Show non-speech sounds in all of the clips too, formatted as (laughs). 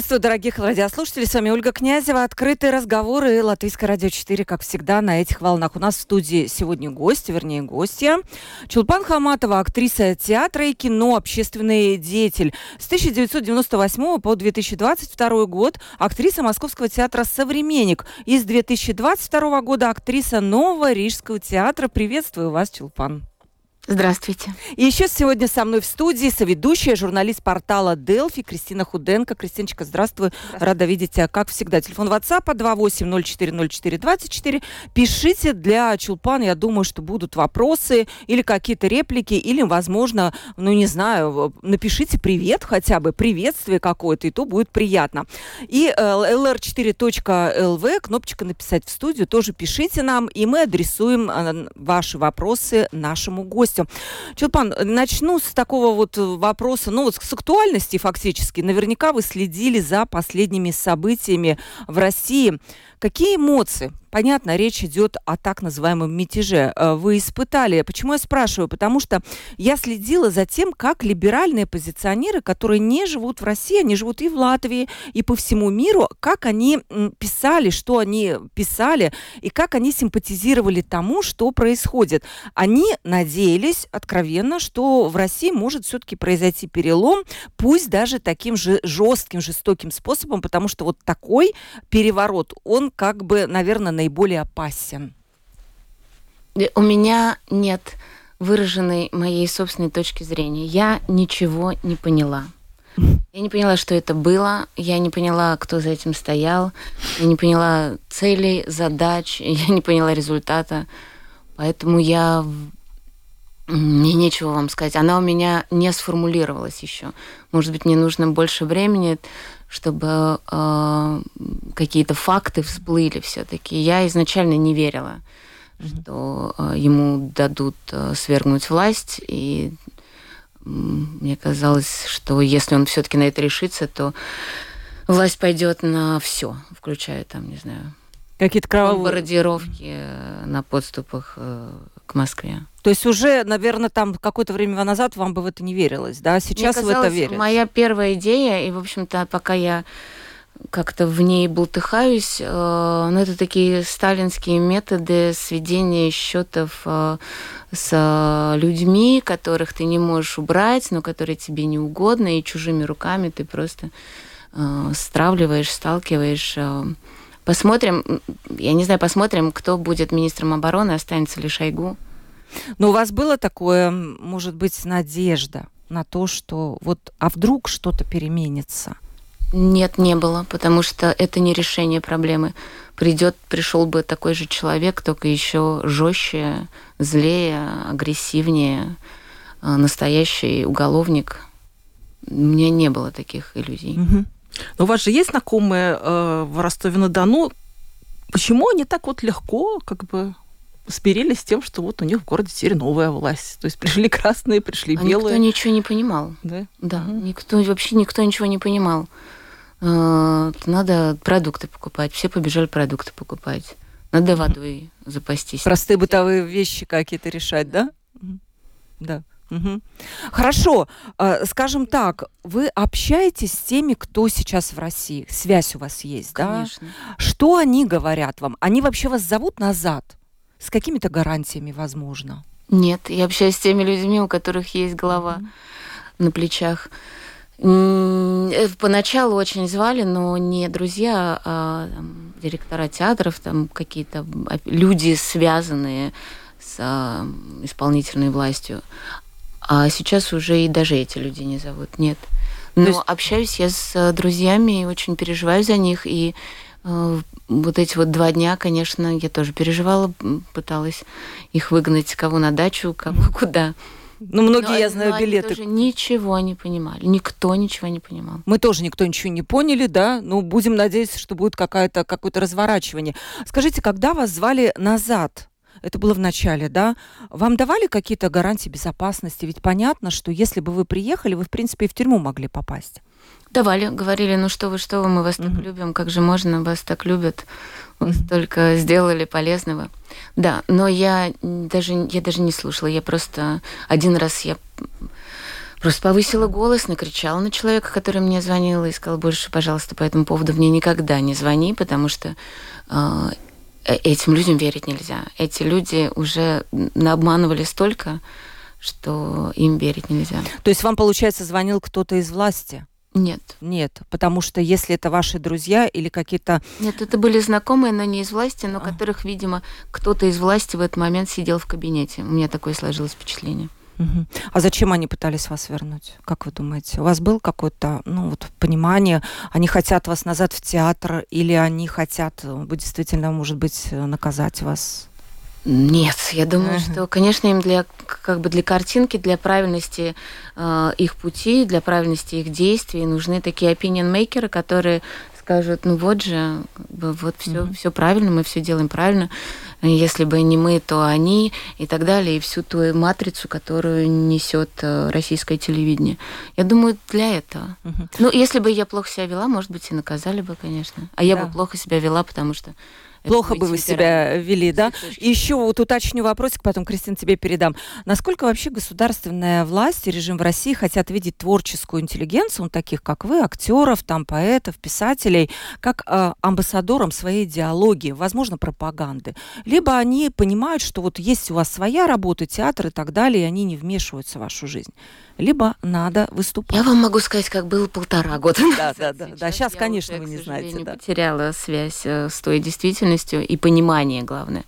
Приветствую, дорогих радиослушателей. С вами Ольга Князева. Открытые разговоры. Латвийское радио 4, как всегда, на этих волнах. У нас в студии сегодня гость, вернее, гостья. Чулпан Хаматова, актриса театра и кино, общественный деятель. С 1998 по 2022 год актриса Московского театра «Современник». И с 2022 года актриса Нового Рижского театра. Приветствую вас, Чулпан. Здравствуйте. И еще сегодня со мной в студии соведущая, журналист портала Делфи Кристина Худенко. Кристиночка, здравствуй. здравствуй. Рада видеть тебя, как всегда. Телефон WhatsApp 28040424. Пишите для Чулпан, я думаю, что будут вопросы или какие-то реплики, или, возможно, ну, не знаю, напишите привет хотя бы, приветствие какое-то, и то будет приятно. И э, lr4.lv, кнопочка «Написать в студию», тоже пишите нам, и мы адресуем э, ваши вопросы нашему гостю гостю. Чулпан, начну с такого вот вопроса, ну вот с актуальности фактически. Наверняка вы следили за последними событиями в России. Какие эмоции Понятно, речь идет о так называемом мятеже. Э, вы испытали. Почему я спрашиваю? Потому что я следила за тем, как либеральные позиционеры, которые не живут в России, они живут и в Латвии, и по всему миру, как они писали, что они писали, и как они симпатизировали тому, что происходит. Они надеялись откровенно, что в России может все-таки произойти перелом, пусть даже таким же жестким, жестоким способом, потому что вот такой переворот, он как бы, наверное, наиболее опасен? У меня нет выраженной моей собственной точки зрения. Я ничего не поняла. (laughs) Я не поняла, что это было, я не поняла, кто за этим стоял, я не поняла целей, задач, (laughs) я не поняла результата. Поэтому я... Мне нечего вам сказать. Она у меня не сформулировалась еще. Может быть, мне нужно больше времени чтобы э, какие-то факты всплыли все-таки. Я изначально не верила, что э, ему дадут э, свергнуть власть, и мне казалось, что если он все-таки на это решится, то власть пойдет на все, включая там, не знаю, какие-то кровавые. бомбардировки э, на подступах э, к Москве. То есть уже, наверное, там какое-то время назад вам бы в это не верилось, да? Сейчас Мне казалось, в это верите? Моя первая идея, и, в общем-то, пока я как-то в ней болтыхаюсь, э, ну, это такие сталинские методы сведения счетов э, с людьми, которых ты не можешь убрать, но которые тебе не угодно, и чужими руками ты просто э, стравливаешь, сталкиваешь. Э, Посмотрим, я не знаю, посмотрим, кто будет министром обороны, останется ли Шойгу. Но у вас было такое, может быть, надежда на то, что вот, а вдруг что-то переменится? Нет, не было, потому что это не решение проблемы. Придет, пришел бы такой же человек, только еще жестче, злее, агрессивнее, а, настоящий уголовник. У меня не было таких иллюзий. Угу. Но у вас же есть знакомые э, в Ростове-на-Дону. Почему они так вот легко как бы смирились с тем, что вот у них в городе теперь новая власть. То есть пришли красные, пришли а белые. Никто ничего не понимал. Да? Да. Угу. Никто, вообще никто ничего не понимал. Э, надо продукты покупать. Все побежали продукты покупать. Надо водой запастись. Простые бытовые вещи какие-то решать, да? Да. Угу. Хорошо, э, скажем так, вы общаетесь с теми, кто сейчас в России? Связь у вас есть, Конечно. да? Что они говорят вам? Они вообще вас зовут назад? С какими-то гарантиями, возможно? Нет, я общаюсь с теми людьми, у которых есть голова mm на плечах. Э, поначалу очень звали, но не друзья, а там, директора театров, там какие-то люди, связанные с а, исполнительной властью. А сейчас уже и даже эти люди не зовут, нет. Но есть... общаюсь я с э, друзьями и очень переживаю за них. И э, вот эти вот два дня, конечно, я тоже переживала, пыталась их выгнать, кого на дачу, кого куда. Ну, многие, но, я знаю, но билеты. Они тоже ничего не понимали. Никто ничего не понимал. Мы тоже никто ничего не поняли, да. Ну, будем надеяться, что будет какое-то какое-то разворачивание. Скажите, когда вас звали назад это было в начале, да, вам давали какие-то гарантии безопасности? Ведь понятно, что если бы вы приехали, вы, в принципе, и в тюрьму могли попасть. Давали, говорили, ну что вы, что вы, мы вас mm-hmm. так любим, как же можно, вас так любят, вы mm-hmm. столько сделали полезного. Да, но я даже, я даже не слушала, я просто один раз я просто повысила голос, накричала на человека, который мне звонил, и сказала, больше, пожалуйста, по этому поводу мне никогда не звони, потому что э, этим людям верить нельзя. Эти люди уже обманывали столько, что им верить нельзя. То есть вам, получается, звонил кто-то из власти? Нет. Нет, потому что если это ваши друзья или какие-то... Нет, это были знакомые, но не из власти, но а. которых, видимо, кто-то из власти в этот момент сидел в кабинете. У меня такое сложилось впечатление. Угу. А зачем они пытались вас вернуть? Как вы думаете? У вас было какое-то ну, вот, понимание, они хотят вас назад в театр, или они хотят э, действительно, может быть, э, наказать вас? Нет, я думаю, uh-huh. что, конечно, им для как бы для картинки, для правильности э, их пути, для правильности их действий нужны такие opinion мейкеры, которые скажут, ну вот же, вот все, uh-huh. все правильно, мы все делаем правильно. Если бы не мы, то они и так далее, и всю ту матрицу, которую несет э, российское телевидение. Я думаю, для этого. Uh-huh. Ну, если бы я плохо себя вела, может быть, и наказали бы, конечно. А я да. бы плохо себя вела, потому что Плохо бы вы себя вели, да? Еще вот уточню вопросик, потом, Кристина, тебе передам. Насколько вообще государственная власть и режим в России хотят видеть творческую интеллигенцию, ну, таких как вы, актеров, там, поэтов, писателей, как э, амбассадором своей идеологии, возможно, пропаганды? Либо они понимают, что вот есть у вас своя работа, театр и так далее, и они не вмешиваются в вашу жизнь либо надо выступать. Я вам могу сказать, как было полтора года назад. Да, да, да. да. Сейчас, конечно, вы не знаете. Да. потеряла связь э, с той действительностью и понимание, главное.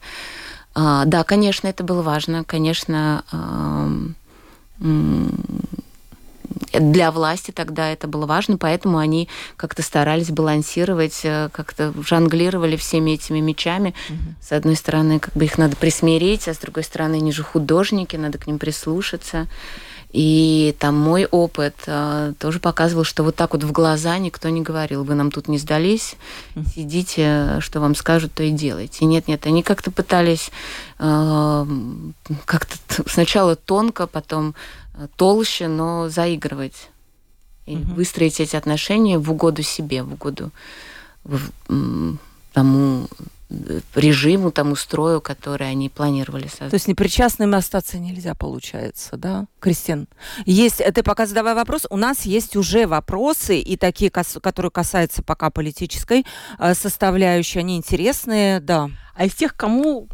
А, да, конечно, это было важно. Конечно, для власти тогда это было важно, поэтому они как-то старались балансировать, э, как-то жонглировали всеми этими мечами. Угу. С одной стороны, как бы их надо присмирить, а с другой стороны, они же художники, надо к ним прислушаться. И там мой опыт э, тоже показывал, что вот так вот в глаза никто не говорил, вы нам тут не сдались, сидите, что вам скажут, то и делайте. Нет, нет, они как-то пытались э, как-то сначала тонко, потом э, толще, но заигрывать и угу. выстроить эти отношения в угоду себе, в угоду в, тому режиму, тому строю, который они планировали создать. То есть непричастным остаться нельзя, получается, да, Кристин? Есть, ты пока задавай вопрос, у нас есть уже вопросы, и такие, которые касаются пока политической э, составляющей, они интересные, да. А из тех, кому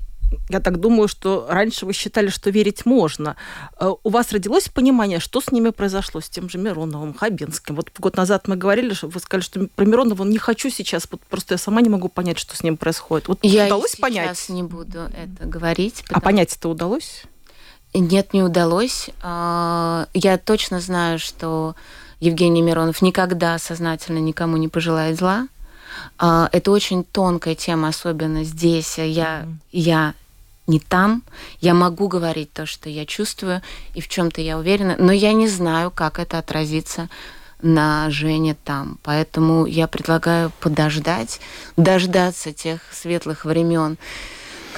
я так думаю, что раньше вы считали, что верить можно. Э, у вас родилось понимание, что с ними произошло, с тем же Мироновым, Хабенским? Вот год назад мы говорили, что вы сказали, что про Миронова не хочу сейчас, просто я сама не могу понять, что с ним происходит. Вот я удалось сейчас понять? не буду это говорить. А потому... А понять это удалось? Нет, не удалось. А, я точно знаю, что Евгений Миронов никогда сознательно никому не пожелает зла это очень тонкая тема, особенно здесь. Я, mm-hmm. я не там. Я могу говорить то, что я чувствую, и в чем-то я уверена, но я не знаю, как это отразится на Жене там. Поэтому я предлагаю подождать, дождаться тех светлых времен,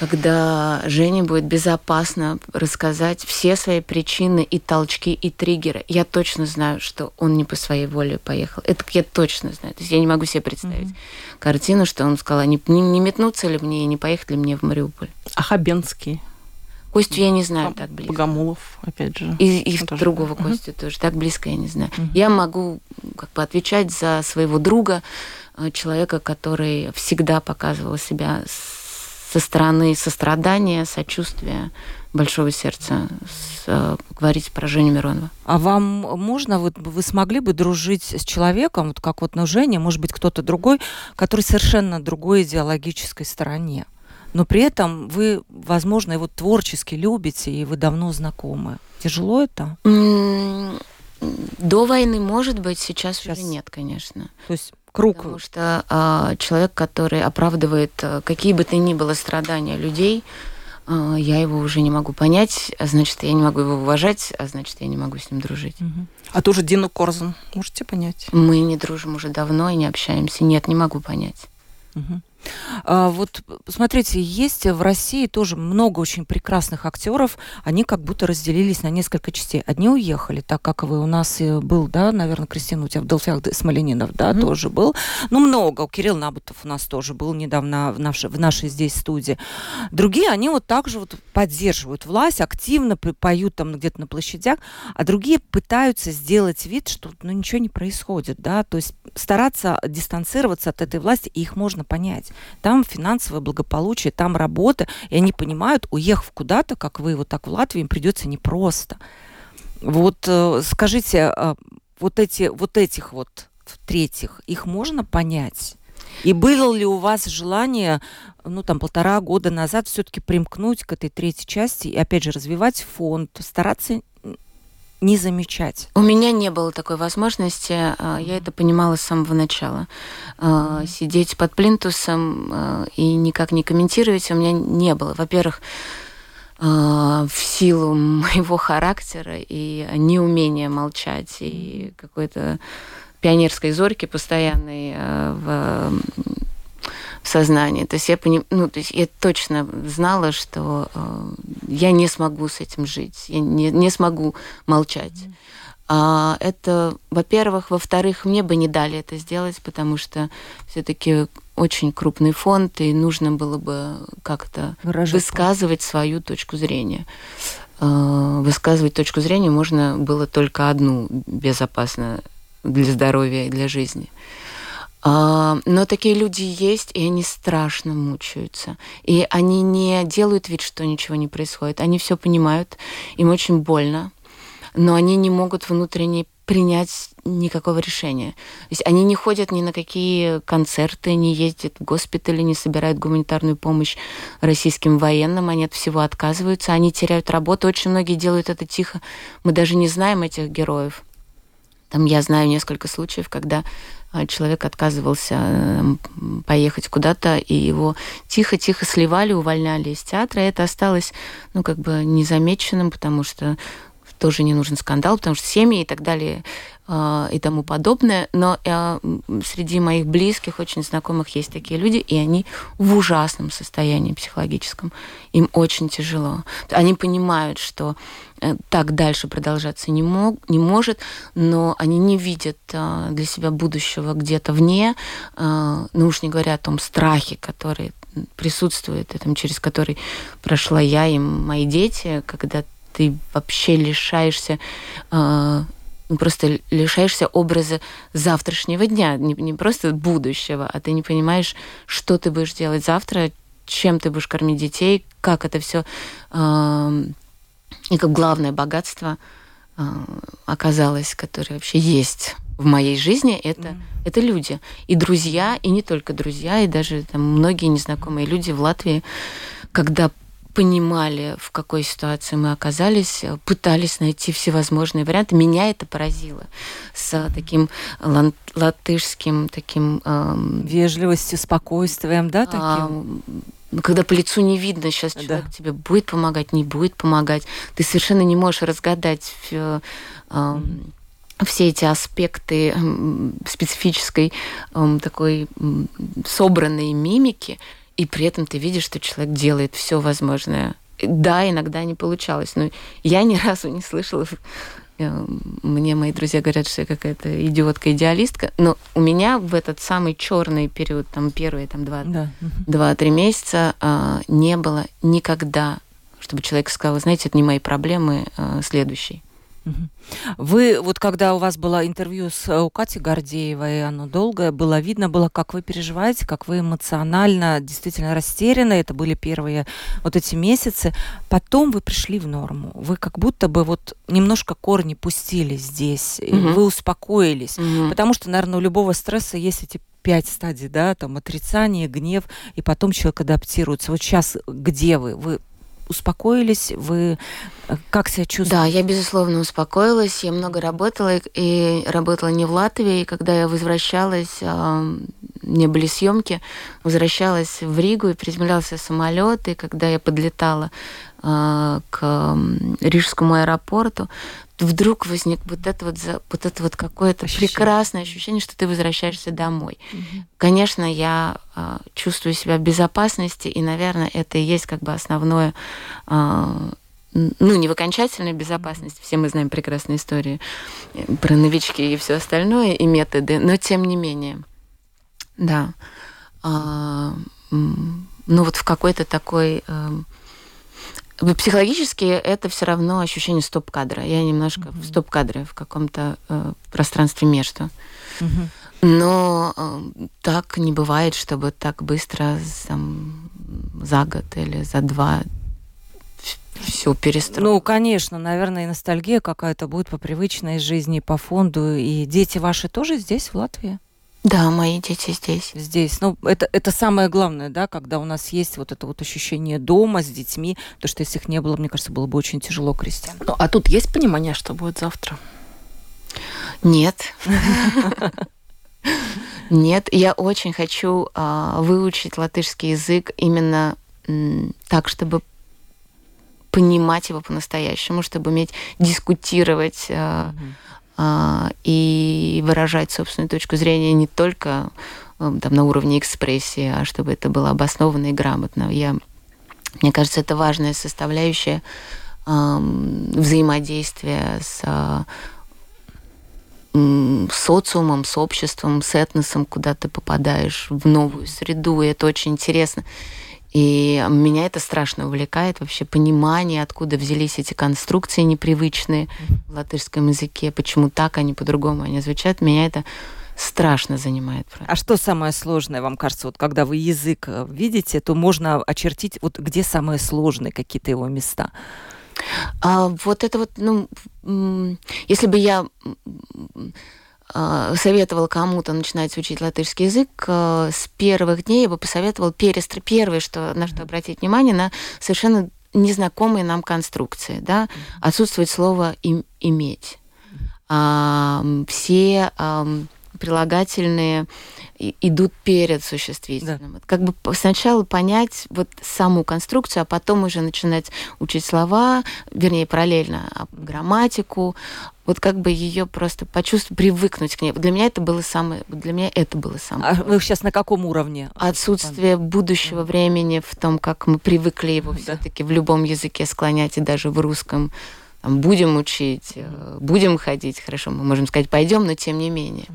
когда Жене будет безопасно рассказать все свои причины и толчки, и триггеры. Я точно знаю, что он не по своей воле поехал. Это я точно знаю. То есть я не могу себе представить mm-hmm. картину, что он сказал, не, не, не метнуться ли мне и не поехать ли мне в Мариуполь. А Хабенский? Костю я не знаю а, так близко. Богомолов, опять же. И, и тоже. другого uh-huh. Костю тоже. Так близко я не знаю. Uh-huh. Я могу как бы отвечать за своего друга, э, человека, который всегда показывал себя с со стороны сострадания, сочувствия, большого сердца с, э, говорить про Женю Миронова. А вам можно, вот вы смогли бы дружить с человеком, вот как вот ну, Женя, может быть, кто-то другой, который совершенно другой идеологической стороне? но при этом вы, возможно, его творчески любите, и вы давно знакомы. Тяжело это? До войны, может быть, сейчас, сейчас уже нет, конечно. То есть круг. Потому что а, человек, который оправдывает а, какие бы то ни было страдания людей, а, я его уже не могу понять, а значит, я не могу его уважать, а значит, я не могу с ним дружить. Угу. А тоже Дину Корзун можете понять? Мы не дружим уже давно и не общаемся. Нет, не могу понять. Угу. А, вот смотрите, есть в России тоже много очень прекрасных актеров. Они как будто разделились на несколько частей. Одни уехали, так как вы у нас был, да, наверное, Кристина, у тебя в Долфях Смоленинов, да, mm-hmm. тоже был. Ну, много. Кирилл Набутов у нас тоже был недавно в, наш, в нашей здесь студии. Другие, они вот также вот поддерживают власть, активно поют там где-то на площадях, а другие пытаются сделать вид, что ну, ничего не происходит, да, то есть стараться дистанцироваться от этой власти, и их можно понять. Там финансовое благополучие, там работа, и они понимают, уехав куда-то, как вы вот так в Латвии, им придется непросто. Вот э, скажите, э, вот эти, вот этих вот в-третьих, их можно понять? И было ли у вас желание, ну, там, полтора года назад все-таки примкнуть к этой третьей части и, опять же, развивать фонд, стараться не замечать? У меня не было такой возможности. А, я это понимала с самого начала. А, сидеть под плинтусом а, и никак не комментировать у меня не было. Во-первых, в силу моего характера и неумения молчать и какой-то пионерской зорьки постоянной в сознании. То есть я поним... ну, то есть я точно знала, что э, я не смогу с этим жить, я не, не смогу молчать. А это, во-первых, во-вторых, мне бы не дали это сделать, потому что все-таки очень крупный фонд, и нужно было бы как-то высказывать свою точку зрения. Э, высказывать точку зрения можно было только одну, безопасно для здоровья и для жизни. А, но такие люди есть, и они страшно мучаются. И они не делают вид, что ничего не происходит. Они все понимают, им очень больно, но они не могут внутренне принять никакого решения. То есть они не ходят ни на какие концерты, не ездят в госпитали, не собирают гуманитарную помощь российским военным, они от всего отказываются, они теряют работу. Очень многие делают это тихо. Мы даже не знаем этих героев. Там я знаю несколько случаев, когда человек отказывался эм, поехать куда-то, и его тихо-тихо сливали, увольняли из театра. И это осталось, ну, как бы незамеченным, потому что тоже не нужен скандал, потому что семьи и так далее и тому подобное. Но э, среди моих близких, очень знакомых есть такие люди, и они в ужасном состоянии психологическом. Им очень тяжело. Они понимают, что э, так дальше продолжаться не, мог, не может, но они не видят э, для себя будущего где-то вне, ну уж не говоря о том страхе, который присутствует, этом, через который прошла я и мои дети, когда ты вообще лишаешься э, просто лишаешься образа завтрашнего дня, не, не просто будущего, а ты не понимаешь, что ты будешь делать завтра, чем ты будешь кормить детей, как это все э, и как главное богатство э, оказалось, которое вообще есть в моей жизни, это, mm. это люди. И друзья, и не только друзья, и даже там, многие незнакомые люди в Латвии, когда понимали, в какой ситуации мы оказались, пытались найти всевозможные варианты. Меня это поразило с таким латышским таким... Эм, Вежливостью, спокойствием, да, таким? Э, когда по лицу не видно, сейчас да. человек тебе будет помогать, не будет помогать. Ты совершенно не можешь разгадать э, э, все эти аспекты специфической э, такой собранной мимики, и при этом ты видишь, что человек делает все возможное. Да, иногда не получалось, но я ни (laughs) разу не слышала э, мне мои друзья говорят, что я какая-то идиотка-идеалистка, но у меня в этот самый черный период, там первые там два, да. два-три месяца а, не было никогда, чтобы человек сказал, знаете, это не мои проблемы, а, следующий. Вы, вот когда у вас было интервью с э, у Кати Гордеевой, оно долгое, было видно было, как вы переживаете, как вы эмоционально действительно растеряны. Это были первые вот эти месяцы. Потом вы пришли в норму. Вы как будто бы вот немножко корни пустили здесь. Угу. Вы успокоились. Угу. Потому что, наверное, у любого стресса есть эти пять стадий, да, там отрицание, гнев, и потом человек адаптируется. Вот сейчас где вы? Вы успокоились? Вы э, как себя чувствуете? Да, я, безусловно, успокоилась. Я много работала, и работала не в Латвии. И когда я возвращалась, а, мне были съемки, возвращалась в Ригу, и приземлялся самолет, и когда я подлетала а, к Рижскому аэропорту, вдруг возник вот это вот, вот это вот какое-то ощущение. прекрасное ощущение, что ты возвращаешься домой. Угу. Конечно, я э, чувствую себя в безопасности, и, наверное, это и есть как бы основное э, ну, не в окончательной безопасности, все мы знаем прекрасные истории э, про новички и все остальное, и методы, но тем не менее, да. А, ну, вот в какой-то такой... А, психологически это все равно ощущение стоп-кадра. Я немножко mm-hmm. в стоп-кадре, в каком-то э, пространстве между. Mm-hmm. Но э, так не бывает, чтобы так быстро там, за год или за два все перестроить. Ну, конечно, наверное, и ностальгия какая-то будет по привычной жизни, по фонду. И дети ваши тоже здесь, в Латвии? Да, мои дети здесь. Здесь. Ну, это, это самое главное, да, когда у нас есть вот это вот ощущение дома с детьми, то что если их не было, мне кажется, было бы очень тяжело, Кристиан. Ну, а тут есть понимание, что будет завтра? Нет. (laughs) Нет, я очень хочу э, выучить латышский язык именно так, чтобы понимать его по-настоящему, чтобы уметь дискутировать mm-hmm. Э, и выражать собственную точку зрения не только э, там, на уровне экспрессии, а чтобы это было обоснованно и грамотно. Я, мне кажется, это важная составляющая взаимодействия с э, социумом, с обществом, с этносом, куда ты попадаешь в новую среду, и это очень интересно. И меня это страшно увлекает, вообще понимание, откуда взялись эти конструкции непривычные в латышском языке, почему так, а не по-другому они звучат. Меня это страшно занимает. А что самое сложное, вам кажется, вот когда вы язык э, видите, то можно очертить, вот где самые сложные какие-то его места? А, вот это вот, ну, если бы я а, советовал кому-то начинать учить латышский язык, а, с первых дней я бы посоветовал перестр... первое, что, на что обратить внимание, на совершенно незнакомые нам конструкции. Да? Отсутствует слово им, «иметь». А, все а, прилагательные идут перед существительным. Да. Как бы сначала понять вот саму конструкцию, а потом уже начинать учить слова, вернее, параллельно грамматику, вот как бы ее просто почувствовать, привыкнуть к ней. Для меня это было самое, для меня это было самое. А вы сейчас на каком уровне? Отсутствие будущего времени в том, как мы привыкли его да. все-таки в любом языке склонять и даже в русском. Там, будем учить, э, будем ходить, хорошо, мы можем сказать, пойдем, но тем не менее.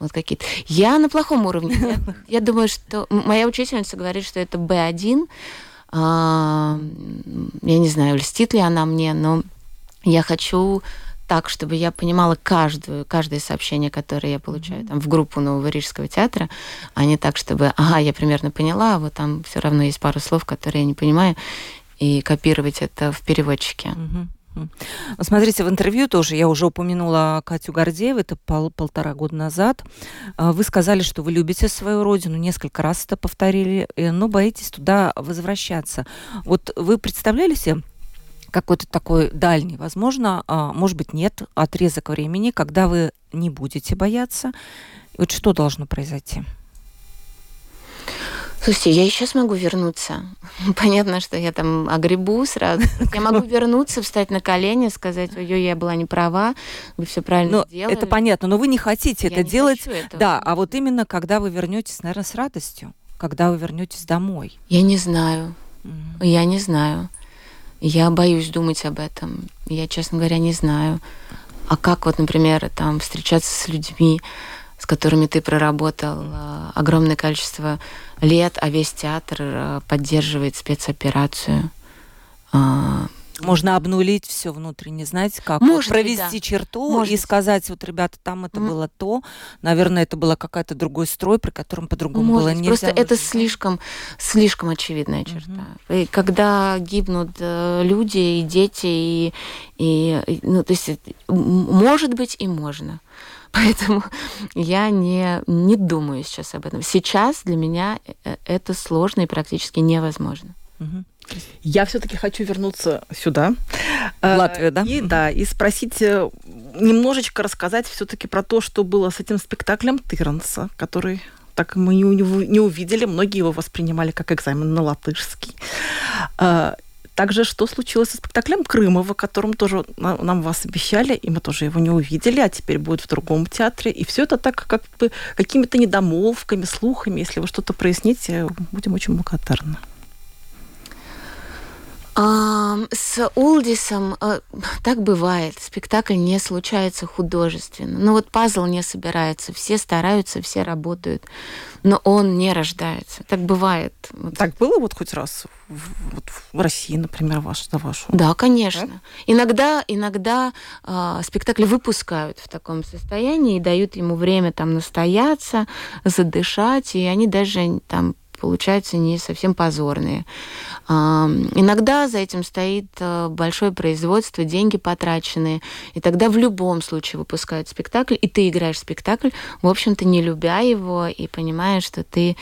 Вот какие-то. Я на плохом уровне. Я, я думаю, что моя учительница говорит, что это B1. А, я не знаю, льстит ли она мне, но я хочу так, чтобы я понимала каждую, каждое сообщение, которое я получаю там, в группу Нового Рижского театра, а не так, чтобы, ага, я примерно поняла, а вот там все равно есть пару слов, которые я не понимаю, и копировать это в переводчике. Смотрите, в интервью тоже я уже упомянула Катю Гордееву, это пол, полтора года назад. А, вы сказали, что вы любите свою родину, несколько раз это повторили, э, но боитесь туда возвращаться. Вот вы представляли себе, какой-то такой дальний, возможно, а, может быть, нет отрезок времени, когда вы не будете бояться. Вот что должно произойти? Слушайте, я еще смогу вернуться. (laughs) Понятно, что я там огребу сразу. (laughs) Я могу вернуться, встать на колени, сказать, ой, я была не права, вы все правильно но сделали. Это понятно, но вы не хотите я это не делать. Да, а вот именно когда вы вернетесь, наверное, с радостью, когда вы вернетесь домой. Я не знаю. Mm-hmm. Я не знаю. Я боюсь думать об этом. Я, честно говоря, не знаю. А как вот, например, там встречаться с людьми, которыми ты проработал э, огромное количество лет, а весь театр э, поддерживает спецоперацию. Э, можно обнулить все внутренне, знаете, как Может провести да. черту Может. и сказать, вот, ребята, там это mm. было то, наверное, это было какая-то другой строй, при котором по-другому было нельзя. Просто это слишком, слишком очевидная черта. Mm-hmm. И когда гибнут э, люди и дети, и, и ну, то есть, может быть, и можно. (laughs) Поэтому я не, не думаю сейчас об этом. Сейчас для меня э, это сложно и практически невозможно. Угу. Я все-таки хочу вернуться сюда. В Латвию, да? И, да, и спросить, э, немножечко рассказать все-таки про то, что было с этим спектаклем Тыранса, который так мы не, не увидели. Многие его воспринимали как экзамен на латышский. Также что случилось со спектаклем Крымова, которым тоже нам вас обещали, и мы тоже его не увидели, а теперь будет в другом театре. И все это так как бы какими-то недомолвками, слухами. Если вы что-то проясните, будем очень благодарны. С Улдисом э, так бывает. Спектакль не случается художественно. Ну вот пазл не собирается. Все стараются, все работают. Но он не рождается. Так бывает. Так было вот хоть раз в, вот в России, например, ваш, за вашу? Да, конечно. Да? Иногда, иногда э, спектакли выпускают в таком состоянии и дают ему время там настояться, задышать, и они даже там получаются не совсем позорные. Иногда за этим стоит э, большое производство, деньги потраченные, и тогда в любом случае выпускают спектакль, и ты играешь спектакль, в общем-то, не любя его и понимая, что ты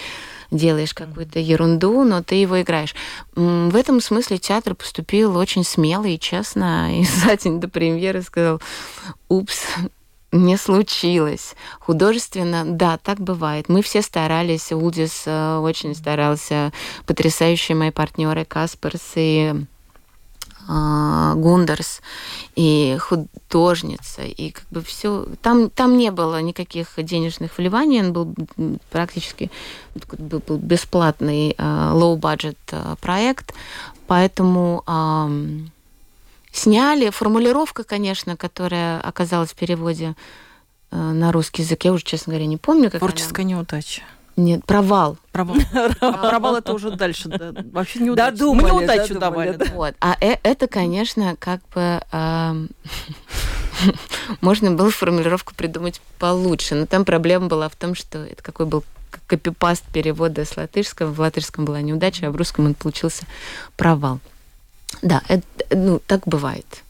делаешь какую-то ерунду, но ты его играешь. В этом смысле театр поступил очень смело и честно, (laughs) и за день до премьеры сказал, упс, не случилось. Художественно, да, так бывает. Мы все старались, Улдис э, очень старался, потрясающие мои партнеры Касперс и э, Гундерс и художница, и как бы все. Там, там не было никаких денежных вливаний, он был практически был, бесплатный э, low-budget проект, поэтому сняли. Формулировка, конечно, которая оказалась в переводе э, на русский язык, я уже, честно говоря, не помню. Как Творческая она... неудача. Нет, провал. Провал. (laughs) Провал это уже дальше. Вообще неудача. Мы неудачу давали. Вот. А э, это, конечно, как бы (laughs) можно было формулировку придумать получше. Но там проблема была в том, что это какой был копипаст перевода с латышского. В латышском была неудача, а в русском он получился провал. Да, это, ну, так бывает.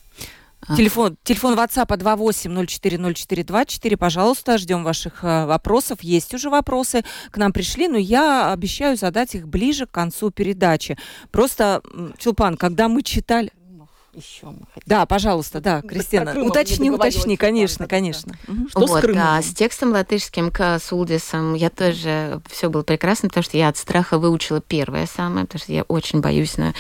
А. Телефон, телефон WhatsApp 28040424. Пожалуйста, ждем ваших э, вопросов. Есть уже вопросы к нам пришли, но я обещаю задать их ближе к концу передачи. Просто, Чулпан, когда мы читали еще мы хотим. Да, пожалуйста, да, Кристина. Уточни, уточни, конечно, конечно. Что вот, с Крымом? А, с текстом латышским, к Сулдисом, я тоже все было прекрасно, потому что я от страха выучила первое самое, потому что я очень боюсь на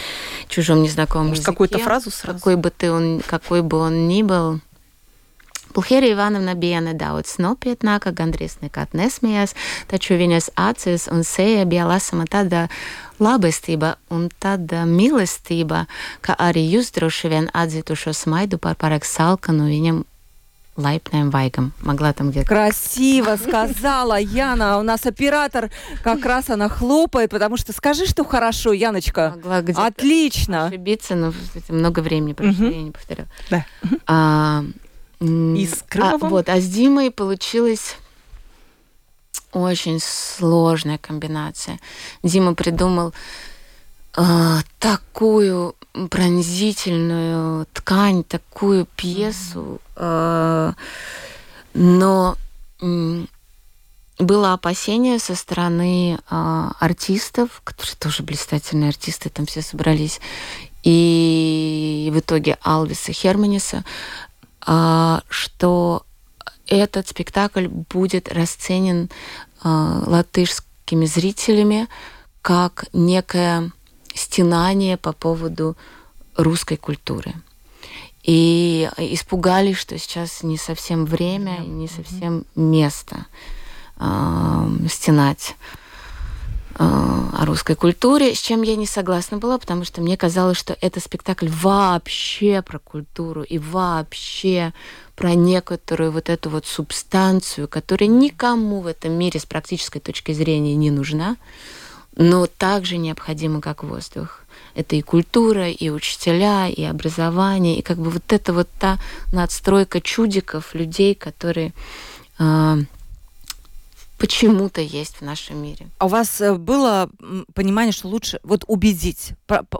чужом незнакомом Может, языке. какую-то фразу сразу? Какой бы ты он, какой бы он ни был, Pulhēra Ivanovna bija nedaudz nopietnāka, gandrīz nekad nesmējās, taču viņas acis un seja bija lasama tāda labestība un tāda mīlestība, ka arī jūs droši vien atzītu šo smaidu par pārāk salkanu viņam лайпным вайгом. Могла там где-то. Красиво сказала Яна. У нас оператор как раз она хлопает, потому что скажи, что хорошо, Яночка. Могла где-то Отлично. Ошибиться, но много времени прошло, угу. я не повторяла. Да. А, и с Крымовым? А, вот, а с Димой получилась очень сложная комбинация. Дима придумал э, такую пронзительную ткань, такую пьесу, э, но э, было опасение со стороны э, артистов, которые тоже блистательные артисты, там все собрались, и в итоге Алвиса Херманиса, что этот спектакль будет расценен а, латышскими зрителями как некое стенание по поводу русской культуры. И испугались, что сейчас не совсем время, не совсем место э, стенать о русской культуре, с чем я не согласна была, потому что мне казалось, что это спектакль вообще про культуру и вообще про некоторую вот эту вот субстанцию, которая никому в этом мире с практической точки зрения не нужна, но также необходима, как воздух. Это и культура, и учителя, и образование, и как бы вот это вот та надстройка чудиков, людей, которые э, почему-то есть в нашем мире. А у вас э, было понимание, что лучше вот убедить?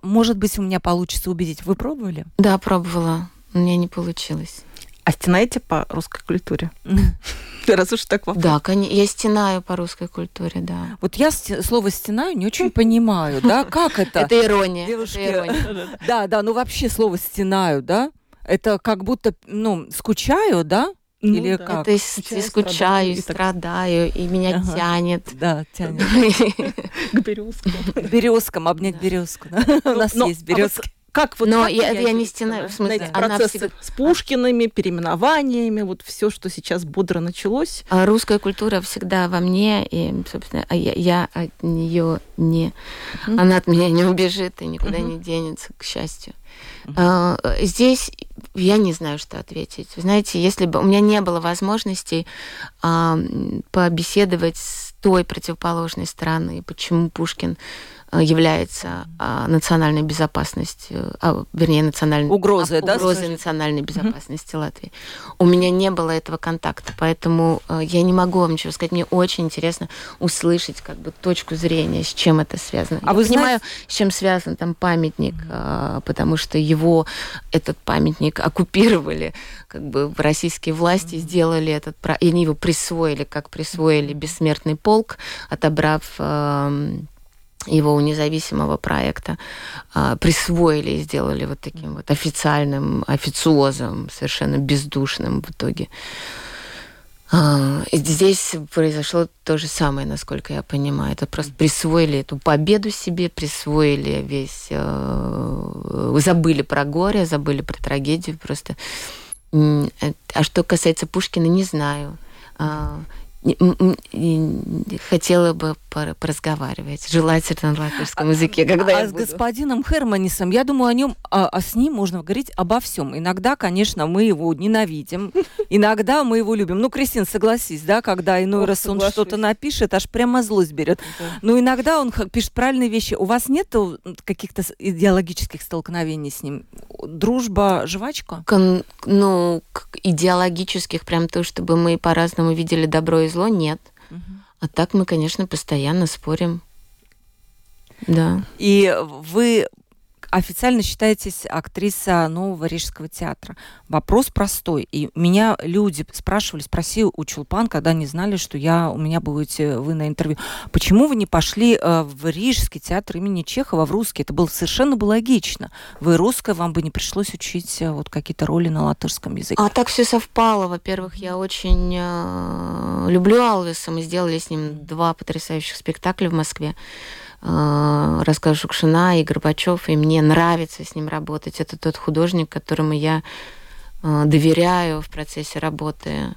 Может быть, у меня получится убедить. Вы пробовали? Да, пробовала. У меня не получилось. А стенаете по русской культуре? (laughs) Раз уж так вопрос. Да, я стенаю по русской культуре, да. Вот я слово «стенаю» не очень понимаю, да? (laughs) Как это? Это ирония. Девушки. (laughs) Да, да, ну вообще слово «стенаю», да? Это как будто, ну, скучаю, да? Ну, Или да. как? Это и скучаю, страдаю, и страдаю, и меня ага. тянет. Да, тянет. (laughs) К березкам. К березкам, обнять березку. У нас есть березки. как вот Но как я- это я не стена- на- в смысле, на эти она процессы всегда- с Пушкиными, переименованиями, вот все, что сейчас бодро началось. А Русская культура всегда во мне, и, собственно, а я, я от нее не... Мгм. Она от меня не убежит и никуда Мгм. не денется, к счастью. А, Здесь я не знаю, что ответить. Знаете, если бы у меня не было возможности побеседовать с той противоположной стороны, почему Пушкин является а, национальной безопасностью, а, вернее, национальной Угрозой, а, да, угрозой скажем? национальной безопасности Латвии. У меня не было этого контакта, поэтому э, я не могу вам ничего сказать. Мне очень интересно услышать как бы точку зрения, с чем это связано. А я вы понимаю, с чем связан там памятник, а, потому что его этот памятник оккупировали, как бы российские власти сделали этот, и они его присвоили, как присвоили бессмертный полк, отобрав эм, его у независимого проекта а, присвоили и сделали вот таким вот официальным официозом, совершенно бездушным в итоге. А, Здесь произошло то же самое, насколько я понимаю. Это просто присвоили эту победу себе, присвоили весь... э, Забыли про горе, забыли про трагедию просто. Э, А что касается Пушкина, не знаю. А, Хотела бы пор- поразговаривать, желательно на латышском языке, когда а я с буду. господином Херманисом, я думаю, о нем, а, а с ним можно говорить обо всем. Иногда, конечно, мы его ненавидим, (laughs) иногда мы его любим. Ну, Кристина, согласись, да, когда иной раз он что-то напишет, аж прямо злость берет. Но иногда он пишет правильные вещи. У вас нет каких-то с- идеологических столкновений с ним? Дружба, жвачка? Ну, идеологических, прям то, чтобы мы по-разному видели добро и зло, нет. А так мы, конечно, постоянно спорим. Да. И вы официально считаетесь актриса нового Рижского театра. Вопрос простой. И меня люди спрашивали, спроси у Чулпан, когда не знали, что я, у меня будете вы на интервью. Почему вы не пошли э, в Рижский театр имени Чехова, в русский? Это было совершенно бы логично. Вы русская, вам бы не пришлось учить э, вот какие-то роли на латышском языке. А так все совпало. Во-первых, я очень э, люблю Алвеса. Мы сделали с ним два потрясающих спектакля в Москве. Э, Рассказ Шукшина и Горбачев, и мне нравится с ним работать. Это тот художник, которому я э, доверяю в процессе работы.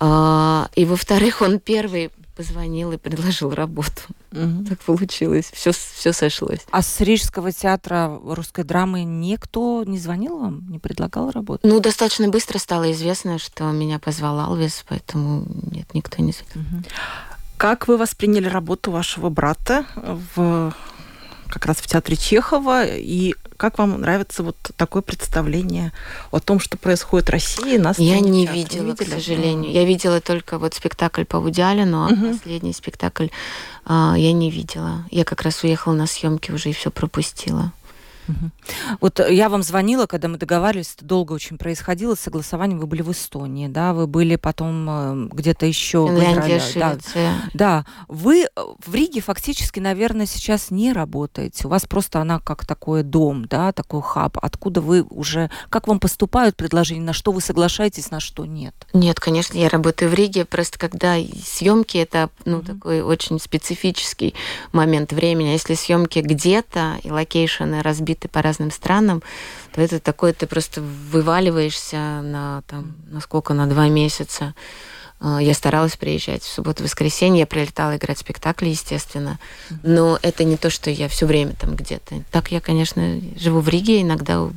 А, И, во-вторых, он первый позвонил и предложил работу. Так получилось. Все, все сошлось. А с Рижского театра русской драмы никто не звонил вам, не предлагал работу? Ну, достаточно быстро стало известно, что меня позвал Алвес, поэтому нет, никто не звонил. Как вы восприняли работу вашего брата в как раз в театре Чехова, и как вам нравится вот такое представление о том, что происходит в России на Я не театра? видела, к Видели? сожалению. Я видела только вот спектакль по Вуди Аллену, а Мгм. последний спектакль а, я не видела. Я как раз уехала на съемки уже и все пропустила. Вот э, я вам звонила, когда мы договаривались, это долго очень происходило, согласование, вы были в Эстонии, да, вы были потом э, где-то еще Финляндия, да. Швеция. Да, вы э, в Риге фактически, наверное, сейчас не работаете. У вас просто она как такой дом, да, такой хаб. Откуда вы уже, как вам поступают предложения, на что вы соглашаетесь, на что нет? Нет, конечно, я работаю в Риге, просто когда съемки это ну, Мгм. такой очень специфический момент времени. А Если съемки где-то и локейшены разбиты по разным странам, то это такое, ты просто вываливаешься на там, на сколько, на два месяца. А, Я старалась приезжать в субботу, воскресенье, я прилетала играть спектакли, естественно. Но это не то, что я все время там где-то. Так я, конечно, живу в Риге, иногда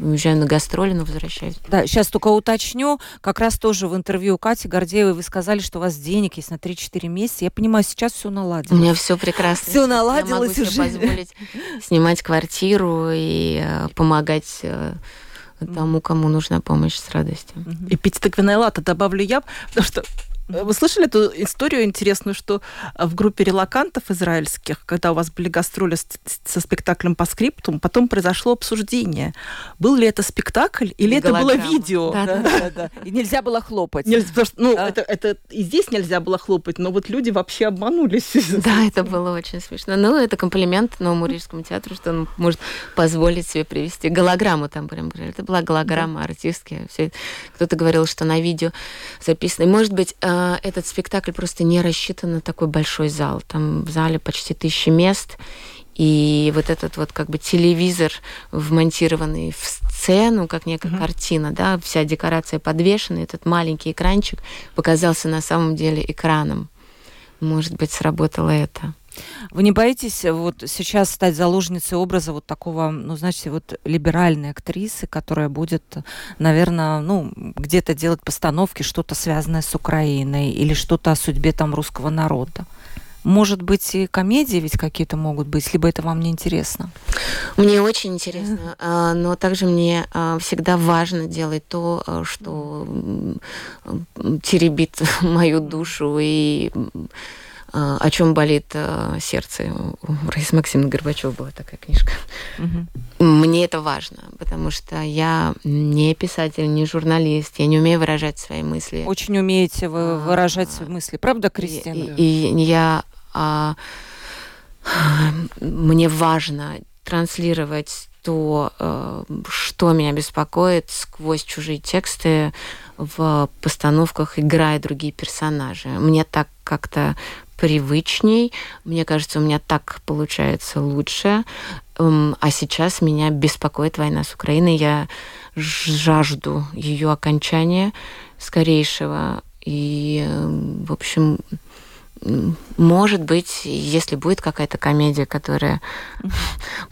уезжаю на гастроли, но возвращаюсь. Да, сейчас только уточню. Как раз тоже в интервью Кати Гордеевой вы сказали, что у вас денег есть на 3-4 месяца. Я понимаю, сейчас все У наладилось. меня все прекрасно. Всё Я наладилось могу себе уже. позволить снимать квартиру и э, помогать э, тому, кому нужна помощь с радостью. И пить тыквенное латте добавлю я, потому что вы слышали эту историю интересную, что э, в группе релакантов израильских, когда у вас были гастроли с- со спектаклем по скриптум, потом произошло обсуждение, был ли это спектакль или это было Голограмма. видео. Да, да. Да, да. И нельзя было хлопать. Нельзя- потому что, ну, Да. это, это и здесь нельзя было хлопать, но вот люди вообще обманулись. Да, это было очень смешно. Ну, это комплимент новому Рижскому театру, что он может позволить себе привести голограмму там прям. Это была голограмма артистки. Всё. Кто-то говорил, что на видео записано. И, может быть, э, этот спектакль просто не рассчитан на такой большой зал. Там в зале почти тысячи мест. И вот этот вот как бы телевизор, вмонтированный в сцену, как некая mm-hmm. картина, да, вся декорация подвешена, этот маленький экранчик показался на самом деле экраном. Может быть, сработало это. Вы не боитесь вот сейчас стать заложницей образа вот такого, ну, знаете, вот либеральной актрисы, которая будет, наверное, ну, где-то делать постановки, что-то связанное с Украиной или что-то о судьбе там русского народа? Может быть, и комедии ведь какие-то могут быть, либо это вам не интересно? Мне очень интересно, а, но также мне а, всегда важно делать то, что теребит (laughs) мою душу и о чем болит сердце. У Раисы Максимовны Горбачева была такая книжка. Угу. Мне это важно, потому что я не писатель, не журналист, я не умею выражать свои мысли. Очень умеете вы выражать свои мысли, правда, Кристина? И, и я а, мне важно транслировать то, э, что меня беспокоит сквозь чужие тексты в постановках, играя другие персонажи. Мне так как-то привычней, мне кажется, у меня так получается лучше. Эм, а сейчас меня беспокоит война с Украиной. Я жажду ее окончания скорейшего. И, эм, в общем, может быть, если будет какая-то комедия, которая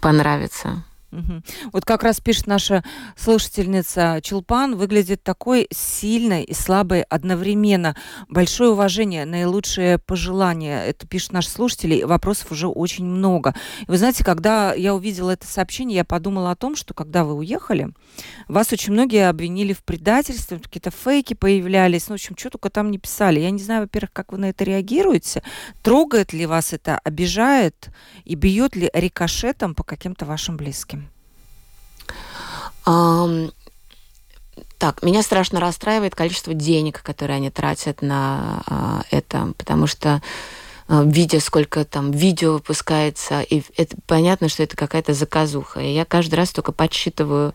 понравится. Вот как раз пишет наша слушательница Чулпан, выглядит такой сильной и слабой одновременно. Большое уважение, наилучшие пожелания. Это пишет наш слушатель, вопросов уже очень много. И вы знаете, когда я увидела это сообщение, я подумала о том, что когда вы уехали, вас очень многие обвинили в предательстве, какие-то фейки появлялись, ну, в общем, что только там не писали. Я не знаю, во-первых, как вы на это реагируете, трогает ли вас это, обижает и бьет ли рикошетом по каким-то вашим близким? Um, так, меня страшно расстраивает количество денег, которые они тратят на uh, это, потому что uh, видя, сколько там видео выпускается, и это понятно, что это какая-то заказуха. И я каждый раз только подсчитываю а,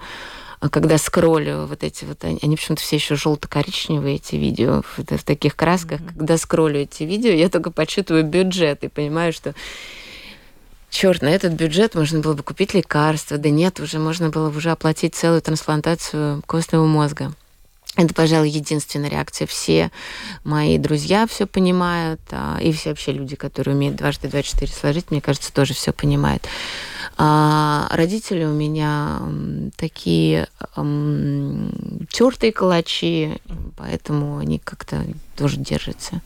когда скроллю вот эти вот, они, они почему-то все еще желто-коричневые, эти видео в, в таких красках. Mm-hmm. Когда скроллю эти видео, я только подсчитываю бюджет и понимаю, что черт, на этот бюджет можно было бы купить лекарства. Да нет, уже можно было бы уже оплатить целую трансплантацию костного мозга. Это, пожалуй, единственная реакция. Все мои друзья все понимают, а, и все вообще люди, которые умеют дважды два четыре сложить, мне кажется, тоже все понимают. А родители у меня такие эм, тертые калачи, поэтому они как-то тоже держатся.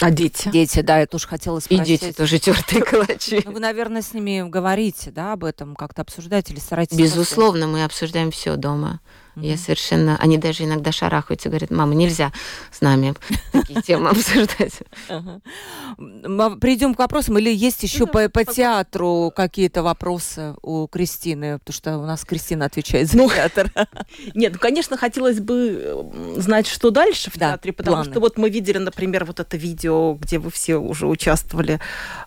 А дети? Дети, да, я тоже хотела спросить. И дети тоже тертые калачи. Ну, вы, наверное, с ними говорите, да, об этом, как-то обсуждаете или стараетесь? Безусловно, мы обсуждаем все дома. Mm-hmm. Я совершенно... Они даже иногда шарахаются, говорят, мама, нельзя с нами такие темы обсуждать. Придем к вопросам. Или есть еще по, по театру какие-то вопросы у Кристины? Потому что у нас Кристина отвечает за ну, театр. (laughs) Нет, ну, конечно, хотелось бы знать, что дальше в театре, потому что вот мы видели, например, вот это видео, где вы все уже участвовали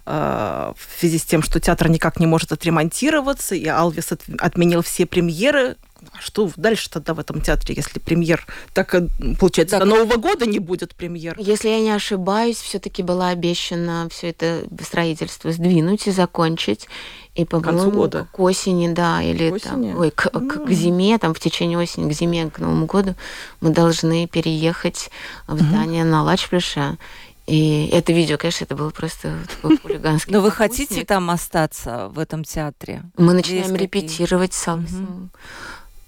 э, в связи с тем, что театр никак не может отремонтироваться, и Алвис отменил все премьеры а что дальше тогда в этом театре, если премьер так э, получается так, до Нового года не будет премьер? Если я не ошибаюсь, все-таки была обещана все это строительство сдвинуть и закончить. И по концу года. К осени, да, или к осени? Там, ой, к, к, к зиме, там в течение осени, к зиме, к Новому году мы должны переехать в здание mm-hmm. на Лачплюше. И это видео, конечно, это было просто (laughs) хулиганский. Но вы хотите там остаться в этом театре? Мы начинаем репетировать с.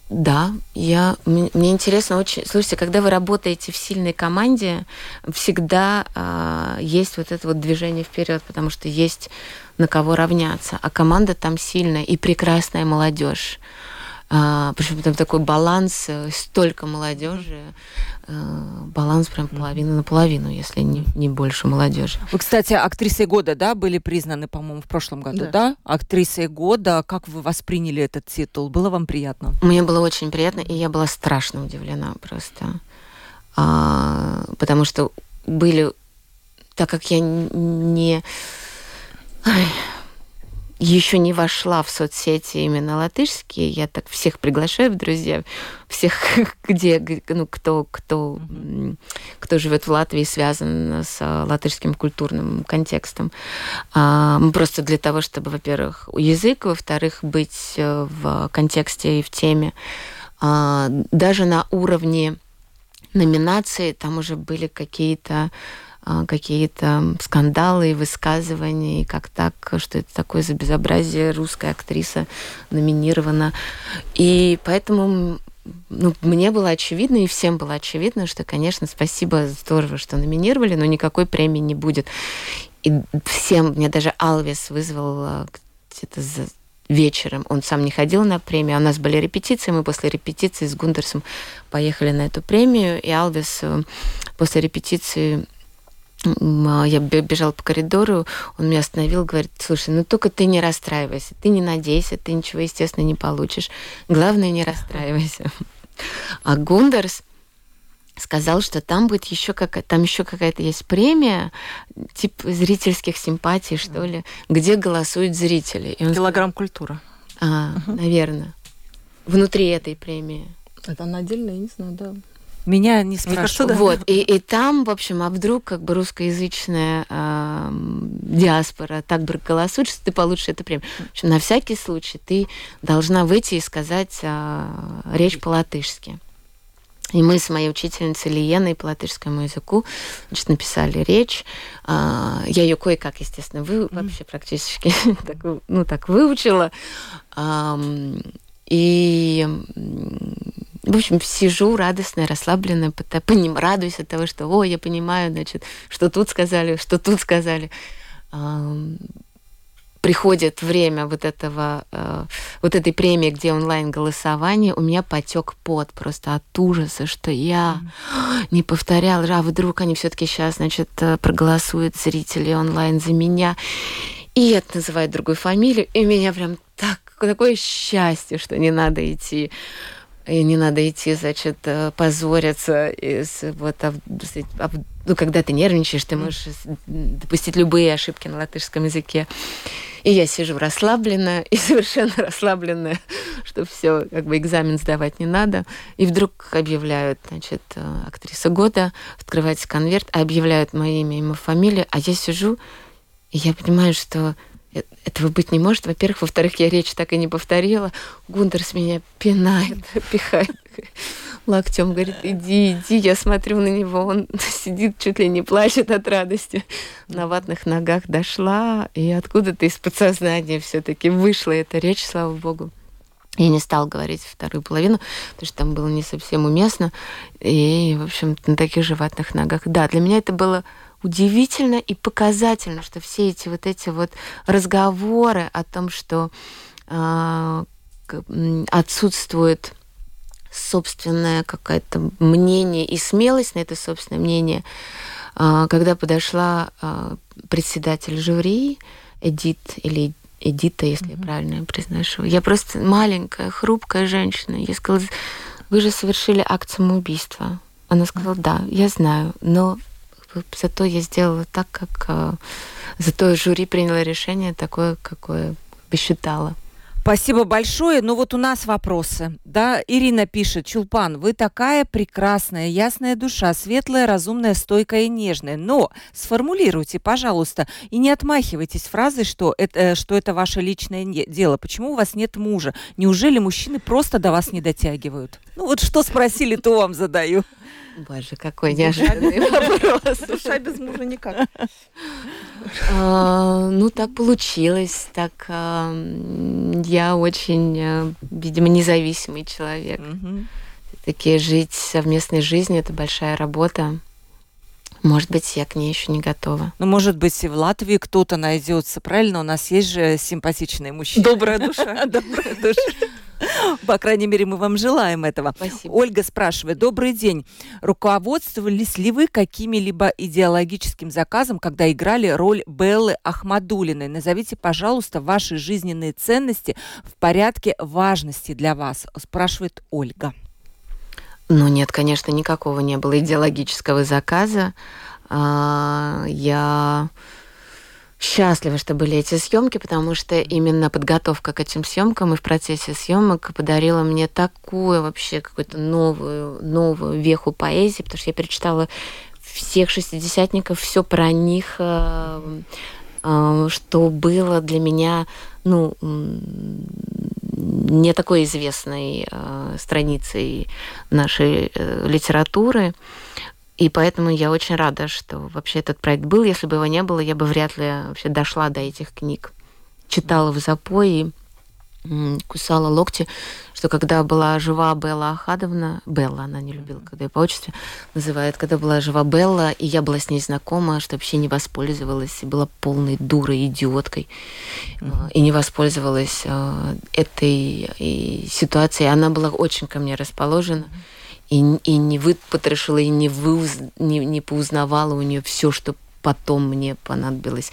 Да, я, мне интересно очень... Слушайте, когда вы работаете в сильной команде, всегда э, есть вот это вот движение вперед, потому что есть на кого равняться. А команда там сильная и прекрасная молодежь. А, причем там такой баланс, э, столько молодежи, э, баланс прям половина на половину, если не, не больше молодежи. Вы, кстати, актрисой года, да, были признаны, по-моему, в прошлом году, да? да? Актрисой года. Как вы восприняли этот титул? Было вам приятно? Мне было очень приятно, и я была страшно удивлена просто. А, потому что были, так как я не... Ай, еще не вошла в соцсети именно латышские, я так всех приглашаю в друзья, всех, (laughs) где, ну, кто, кто, кто живет в Латвии, связан с латышским культурным контекстом. А, просто для того, чтобы, во-первых, язык, во-вторых, быть э, в контексте и в теме. А, даже на уровне номинации там уже были какие-то а, какие-то скандалы и высказывания, и как так, что это такое за безобразие, русская актриса номинирована. И поэтому ну, мне было очевидно, и всем было очевидно, что, конечно, спасибо, здорово, что номинировали, но никакой премии не будет. И всем, мне даже Алвес вызвал а, где-то за вечером. Он сам не ходил на премию. А у нас были репетиции. Мы после репетиции с Гундерсом поехали на эту премию. И Алвес э, после репетиции а, я бежал по коридору, он меня остановил, говорит, слушай, ну только ты не расстраивайся, ты не надейся, ты ничего, естественно, не получишь. Главное, не расстраивайся. А Гундерс сказал, что там будет еще какая там еще какая-то есть премия, типа зрительских симпатий, что ли, где голосуют зрители. И он Килограмм культура. А, угу. наверное. Внутри этой премии. Это она отдельно, я не знаю, да. Меня не спрашивают. Вот, и, и там, в общем, а вдруг как бы русскоязычная э, диаспора так бы голосует, что ты получишь эту премию. В общем, на всякий случай ты должна выйти и сказать э, речь по-латышски. И мы с моей учительницей Лиеной по латышскому языку значит, написали речь. А, я ее кое-как, естественно, вы, вообще практически (laughs) так, ну, так выучила. И в общем, сижу радостная, расслабленная, (laughs) поним, радуюсь от того, что, о, я понимаю, значит, что тут сказали, что тут сказали. Приходит время вот этого, э, вот этой премии, где онлайн голосование, у меня потек пот просто от ужаса, что я (gasps) не повторяла, а вдруг они все-таки сейчас, значит, э, проголосуют зрители онлайн за меня. И это называет другую фамилию, и меня прям так, такое счастье, что не надо идти и не надо идти, значит, э, позориться. Из, вот, ну, когда ты нервничаешь, ты можешь допустить любые ошибки на латышском языке. И я сижу расслабленная, (laughs) и совершенно расслабленная, что все, как бы экзамен сдавать не надо. И вдруг объявляют, значит, э, актриса года, открывается конверт, объявляют мое имя и мою фамилию, а я сижу, и я понимаю, что этого быть не может. Во-первых. Во-вторых, я речь так и не повторила. Гундерс меня пинает, (laughs) пихает локтем, говорит, иди, иди. Я смотрю на него, он (laughs) сидит, чуть ли не плачет от радости. На ватных ногах дошла, и откуда-то из подсознания все таки вышла эта речь, слава богу. Я не стал говорить вторую половину, потому что там было не совсем уместно. И, в общем, на таких же ватных ногах. Да, для меня это было удивительно и показательно, что все эти вот эти вот разговоры о том, что э, отсутствует собственное какое-то мнение и смелость на это собственное мнение, э, когда подошла э, председатель жюри Эдит или Эдита, если mm-hmm. я правильно произношу. Я просто маленькая, хрупкая женщина. Я сказала, вы же совершили акт самоубийства. Она сказала, да, я знаю, но зато я сделала так, как... Э, зато жюри приняло решение такое, какое посчитала. Спасибо большое. Ну вот у нас вопросы. Да, Ирина пишет, Чулпан, вы такая прекрасная, ясная душа, светлая, разумная, стойкая и нежная. Но сформулируйте, пожалуйста, и не отмахивайтесь фразой, что это, э, что это ваше личное дело. Почему у вас нет мужа? Неужели мужчины просто до вас не дотягивают? Ну вот что спросили, то вам задаю. Боже, какой неожиданный вопрос. Душа без мужа никак. А, ну, так получилось. Так а, я очень, э, видимо, независимый человек. Такие жить совместной жизнью – это большая работа. Может быть, я к ней еще не готова. Ну, может быть, и в Латвии кто-то найдется. Правильно, у нас есть же симпатичные мужчины. Добрая душа. (laughs) Добрая душа. По крайней мере, мы вам желаем этого. Спасибо. Ольга спрашивает. Добрый день. Руководствовались ли вы какими-либо идеологическим заказом, когда играли роль Беллы Ахмадулиной? Назовите, пожалуйста, ваши жизненные ценности в порядке важности для вас, спрашивает Ольга. Ну нет, конечно, никакого не было идеологического заказа. А, я счастлива, что были эти съемки, потому что именно подготовка к этим съемкам и в процессе съемок подарила мне такую вообще какую-то новую, новую веху поэзии, потому что я перечитала всех шестидесятников, все про них, э, э, что было для меня, ну, не такой известной э, страницей нашей литературы. И поэтому я очень рада, что вообще этот проект был. Если бы его не было, я бы вряд ли вообще дошла до этих книг. Читала в запой и кусала локти, что когда была жива Белла Ахадовна, Белла, она не любила, когда ее по отчеству называют, когда была жива Белла, и я была с ней знакома, что вообще не воспользовалась, и была полной дурой, идиоткой, mm-hmm. и не воспользовалась э, этой и ситуацией. Она была очень ко мне расположена. Mm-hmm и, и не выпотрошила, и не, вы, не, не поузнавала у нее все, что потом мне понадобилось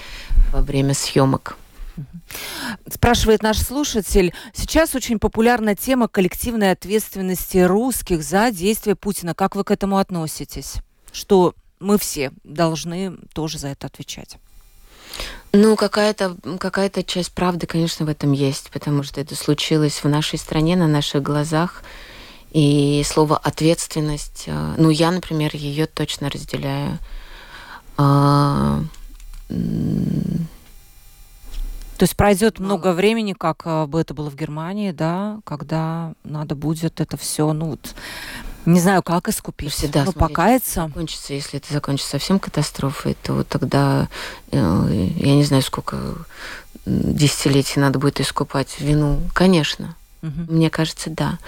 во время съемок. Спрашивает наш слушатель, сейчас очень популярна тема коллективной ответственности русских за действия Путина. Как вы к этому относитесь? Что мы все должны тоже за это отвечать? Ну, какая-то какая часть правды, конечно, в этом есть, потому что это случилось в нашей стране, на наших глазах. И слово ответственность, э, ну, я, например, ее точно разделяю. А, То есть пройдет ну, много времени, как э, бы это было в Германии, да, когда надо будет это все, ну, вот, не знаю, как искупить, Всегда, ну, смотрите, покаяться. Закончится, если это закончится совсем катастрофой, то тогда, э, я не знаю, сколько десятилетий надо будет искупать вину. Конечно. Угу. Мне кажется, да.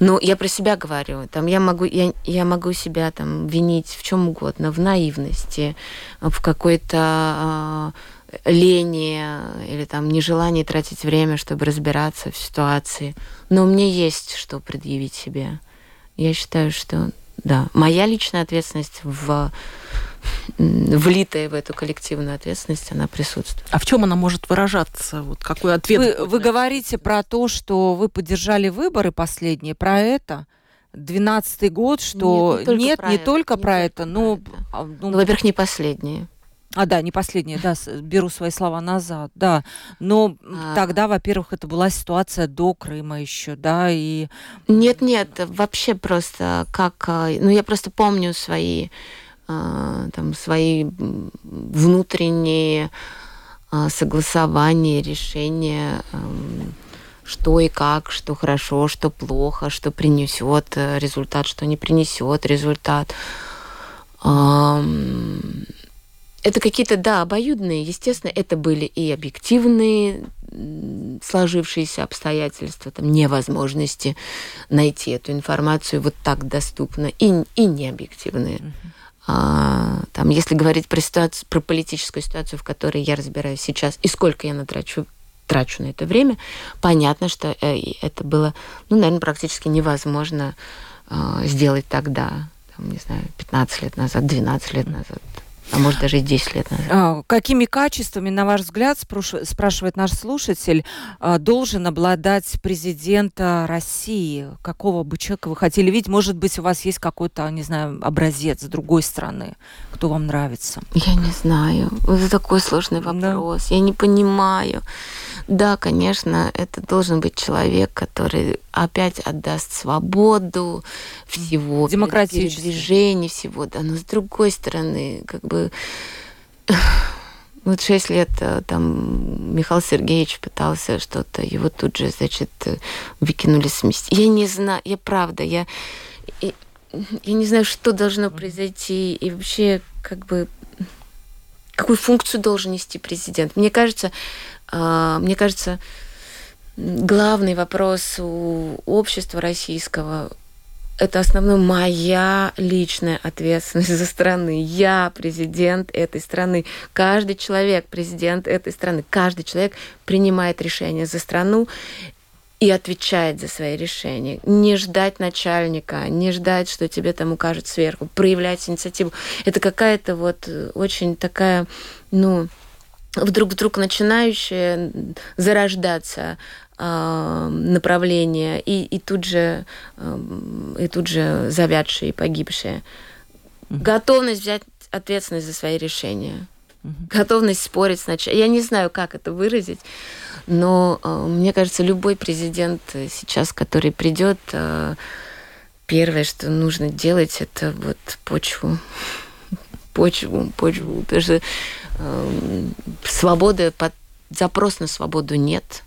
Но я про себя говорю. Там я могу, я, я могу себя там винить в чем угодно, в наивности, в какой-то э, лени или там нежелании тратить время, чтобы разбираться в ситуации. Но мне есть что предъявить себе. Я считаю, что да, моя личная ответственность в влитая в эту коллективную ответственность, она присутствует. А в чем она может выражаться? Вот какой ответ? Вы, вы говорите про то, что вы поддержали выборы последние, про это? 12 год, что нет, не нет, не только про это, но... А, ну, ну, во-первых, не последние. А, да, не последние, да, беру свои слова назад, да. Но а... тогда, во-первых, это была ситуация до Крыма еще, да, и... Нет, нет, вообще просто как... А, ну, я просто помню свои там, свои внутренние а, согласования, решения, что и как, что хорошо, что плохо, что принесет э, результат, что не принесет результат. Это какие-то, да, обоюдные, естественно, это были и объективные сложившиеся обстоятельства, там, невозможности найти эту информацию вот так доступно, и, и необъективные. Uh-huh. А, там, если говорить про ситуацию, про политическую ситуацию, в которой я разбираюсь сейчас, и сколько я натрачу трачу на это время, понятно, что э, это было, ну, наверное, практически невозможно э, сделать тогда, там, не знаю, 15 лет назад, 12 лет назад а может даже и 10 лет назад. А, какими качествами, на ваш взгляд, спрашивает наш слушатель, а, должен обладать президент России? Какого бы человека вы хотели видеть? Может быть, у вас есть какой-то, не знаю, образец другой страны, кто вам нравится? Я не знаю. Это такой сложный вопрос. Да. Я не понимаю. Да, конечно, это должен быть человек, который опять отдаст свободу всего, движения всего, да, но с другой стороны, как бы (sighs) вот шесть лет э, там Михаил Сергеевич пытался что-то, его тут же, значит, выкинули с места. Я не знаю, я правда, я, я, я не знаю, что должно произойти, и вообще, как бы, какую функцию должен нести президент. Мне кажется, мне кажется, главный вопрос у общества российского это основной моя личная ответственность (laughs) за страны. Я президент этой страны. Каждый человек президент этой страны. Каждый человек принимает решение за страну и отвечает за свои решения. Не ждать начальника, не ждать, что тебе там укажут сверху, проявлять инициативу. Это какая-то вот очень такая, ну, вдруг-вдруг начинающее зарождаться э, направление и, и тут же э, и тут же завядшие и погибшие. Mm-hmm. Готовность взять ответственность за свои решения. готовность спорить сначала. Я не знаю, как это выразить, но э, мне кажется, любой президент сейчас, который придет, э, первое, что нужно делать, это вот почву, (laughs) почву, почву. Даже свободы, под, запрос на свободу нет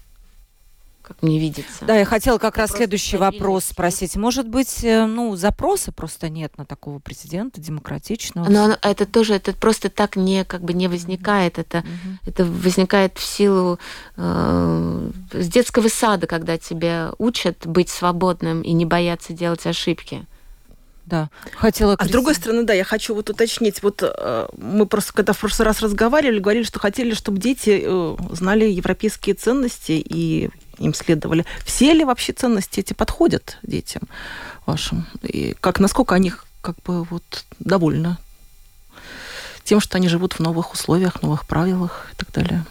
как мне видится. Да, я хотела как это раз следующий вопрос спросить. Может быть, э, ну, запроса просто нет на такого президента демократичного? Но это тоже, это просто так не, как бы не возникает. Это, угу. это возникает в силу э, с детского сада, когда тебя учат быть свободным и не бояться делать ошибки. Да, хотела. А с другой стороны, да, я хочу вот уточнить. Вот э, мы просто когда в прошлый раз разговаривали, говорили, что хотели, чтобы дети э, знали европейские ценности и им следовали. Все ли вообще ценности эти подходят детям вашим? И как, насколько они как бы вот довольны тем, что они живут в новых условиях, новых правилах и так далее?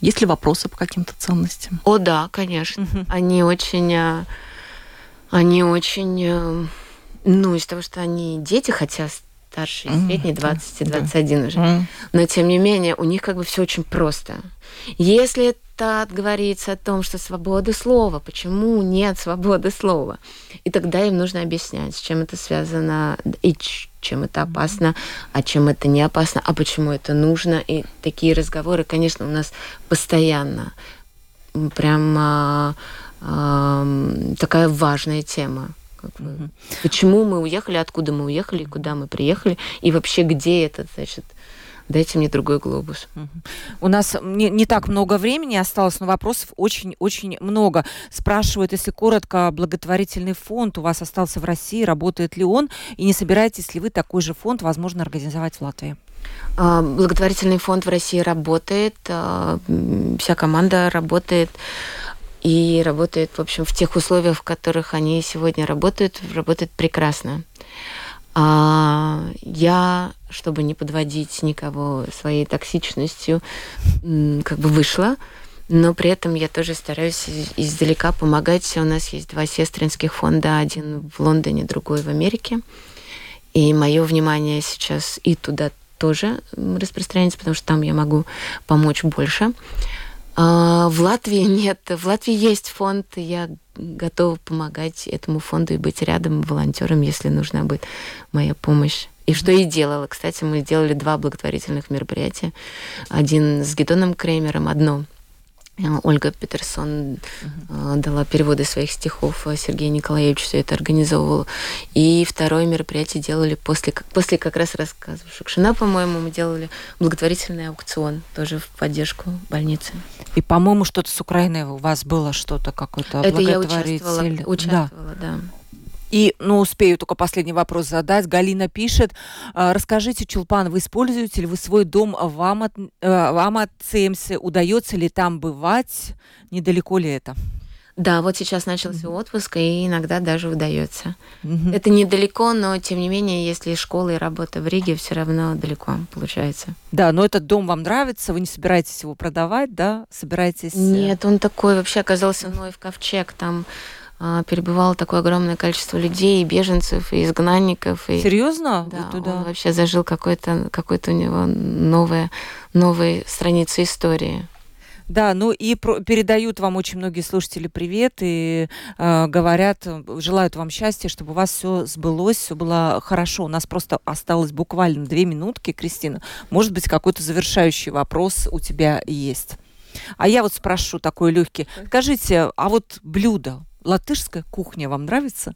Есть ли вопросы по каким-то ценностям? О, да, конечно. Угу. Они очень... Э, они очень... Э, ну, из того, что они дети, хотя старшие, средние, 20 и 21 да. уже. Но, тем не менее, у них как бы все очень просто. Если Штат говорится о том, что свобода слова, почему нет свободы слова. И тогда им нужно объяснять, с чем это связано и чем это опасно, а чем это не опасно, а почему это нужно. И такие разговоры, конечно, у нас постоянно. Прям а, а, такая важная тема. Как бы. Почему мы уехали, откуда мы уехали, куда мы приехали, и вообще где этот, значит, дайте мне другой глобус. У нас не, не так много времени осталось, но вопросов очень-очень много. Спрашивают, если коротко, благотворительный фонд у вас остался в России, работает ли он, и не собираетесь ли вы такой же фонд, возможно, организовать в Латвии? А, благотворительный фонд в России работает, а, вся команда работает и работает, в общем, в тех условиях, в которых они сегодня работают, работает прекрасно. А я, чтобы не подводить никого своей токсичностью, как бы вышла. Но при этом я тоже стараюсь издалека помогать. У нас есть два сестринских фонда, один в Лондоне, другой в Америке. И мое внимание сейчас и туда тоже распространяется, потому что там я могу помочь больше. А в Латвии нет. В Латвии есть фонд, я готова помогать этому фонду и быть рядом волонтером, если нужна будет моя помощь. И что и делала. Кстати, мы сделали два благотворительных мероприятия. Один с Гедоном Креймером, одно Ольга Петерсон uh-huh. дала переводы своих стихов, а Сергей Николаевич все это организовывал. И второе мероприятие делали после, после как раз рассказа Шукшина, по-моему, мы делали благотворительный аукцион тоже в поддержку больницы. И, по-моему, что-то с Украиной у вас было, что-то какое-то Это я участвовала, участвовала да. да. И, ну, успею только последний вопрос задать. Галина пишет, «А, расскажите, Чулпан, вы используете ли вы свой дом в, Амат, э, в Аматцемсе? Удается ли там бывать? Недалеко ли это? Да, вот сейчас начался mm-hmm. отпуск, и иногда даже удается. Mm-hmm. Это недалеко, но тем не менее, если школа и работа в Риге, все равно далеко получается. Да, но этот дом вам нравится, вы не собираетесь его продавать, да? Собираетесь? Э, Нет, он такой вообще оказался мной в ковчег. Там перебывало такое огромное количество людей, и беженцев, и изгнанников. И... Серьезно? Да, вот туда. он вообще зажил какой-то какой у него новая, новая страница истории. Да, ну и про- передают вам очень многие слушатели привет и э, говорят, желают вам счастья, чтобы у вас все сбылось, все было хорошо. У нас просто осталось буквально две минутки, Кристина. Может быть, какой-то завершающий вопрос у тебя есть. А я вот спрошу такой легкий. Скажите, а вот блюдо, латышская кухня вам нравится?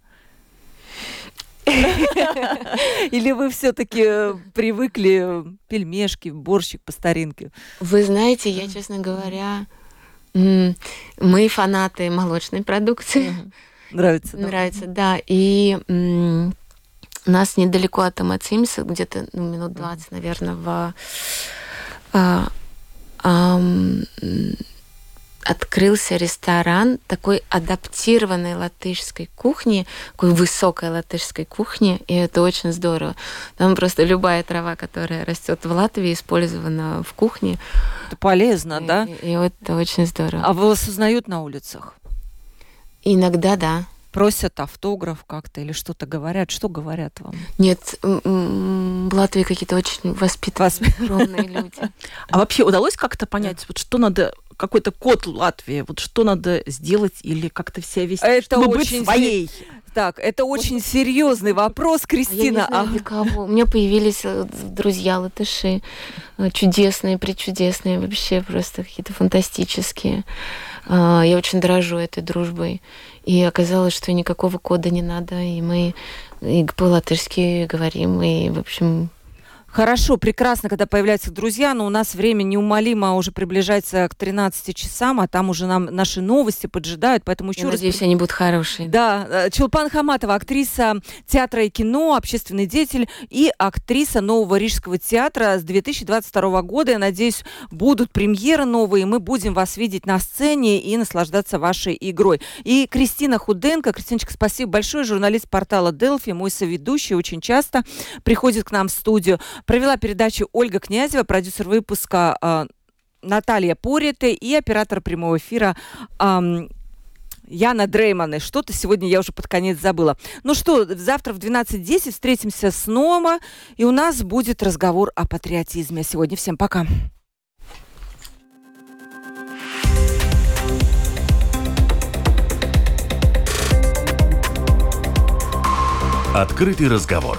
Или вы все-таки э, привыкли пельмешки, борщик по старинке? Вы знаете, я, честно говоря, мы фанаты молочной продукции. Нравится, да? Нравится, да. И у нас недалеко от Амацимса, где-то ну, минут 20, наверное, в а, открылся ресторан такой адаптированной латышской кухни, такой высокой латышской кухни, и это очень здорово. Там просто любая трава, которая растет в Латвии, использована в кухне. Это полезно, и, да? И, и это очень здорово. А вас узнают на улицах? Иногда да. Просят автограф как-то или что-то говорят? Что говорят вам? Нет, в Латвии какие-то очень воспитанные люди. (laughs) А вообще удалось как-то понять, вот что надо какой-то код Латвии, вот что надо сделать или как-то себя вести, это чтобы очень быть своей? Так, это очень вот. серьезный вопрос, Кристина. А я не знаю, кого. У меня появились э, друзья латыши, э, чудесные, причудесные, вообще просто какие-то фантастические. А, я очень дорожу этой дружбой. И оказалось, что никакого кода не надо, и мы и по-латышски говорим, и, в общем, Хорошо, прекрасно, когда появляются друзья, но у нас время неумолимо уже приближается к 13 часам, а там уже нам наши новости поджидают, поэтому еще Я раз... надеюсь, они будут хорошие. Да, э, Чулпан Хаматова, актриса театра и кино, общественный деятель и актриса Нового Рижского театра с 2022 года. Я надеюсь, будут премьеры новые, мы будем вас видеть на сцене и наслаждаться вашей игрой. И Кристина Худенко, Кристиночка, спасибо большое, журналист портала Делфи, мой соведущий, очень часто приходит к нам в студию. Провела передачу Ольга Князева, продюсер выпуска э, Наталья Пориты и оператор прямого эфира Яна Дрейманы. Что-то сегодня я уже под конец забыла. Ну что, завтра в 12.10 встретимся снова, и у нас будет разговор о патриотизме. Сегодня всем пока. Открытый разговор.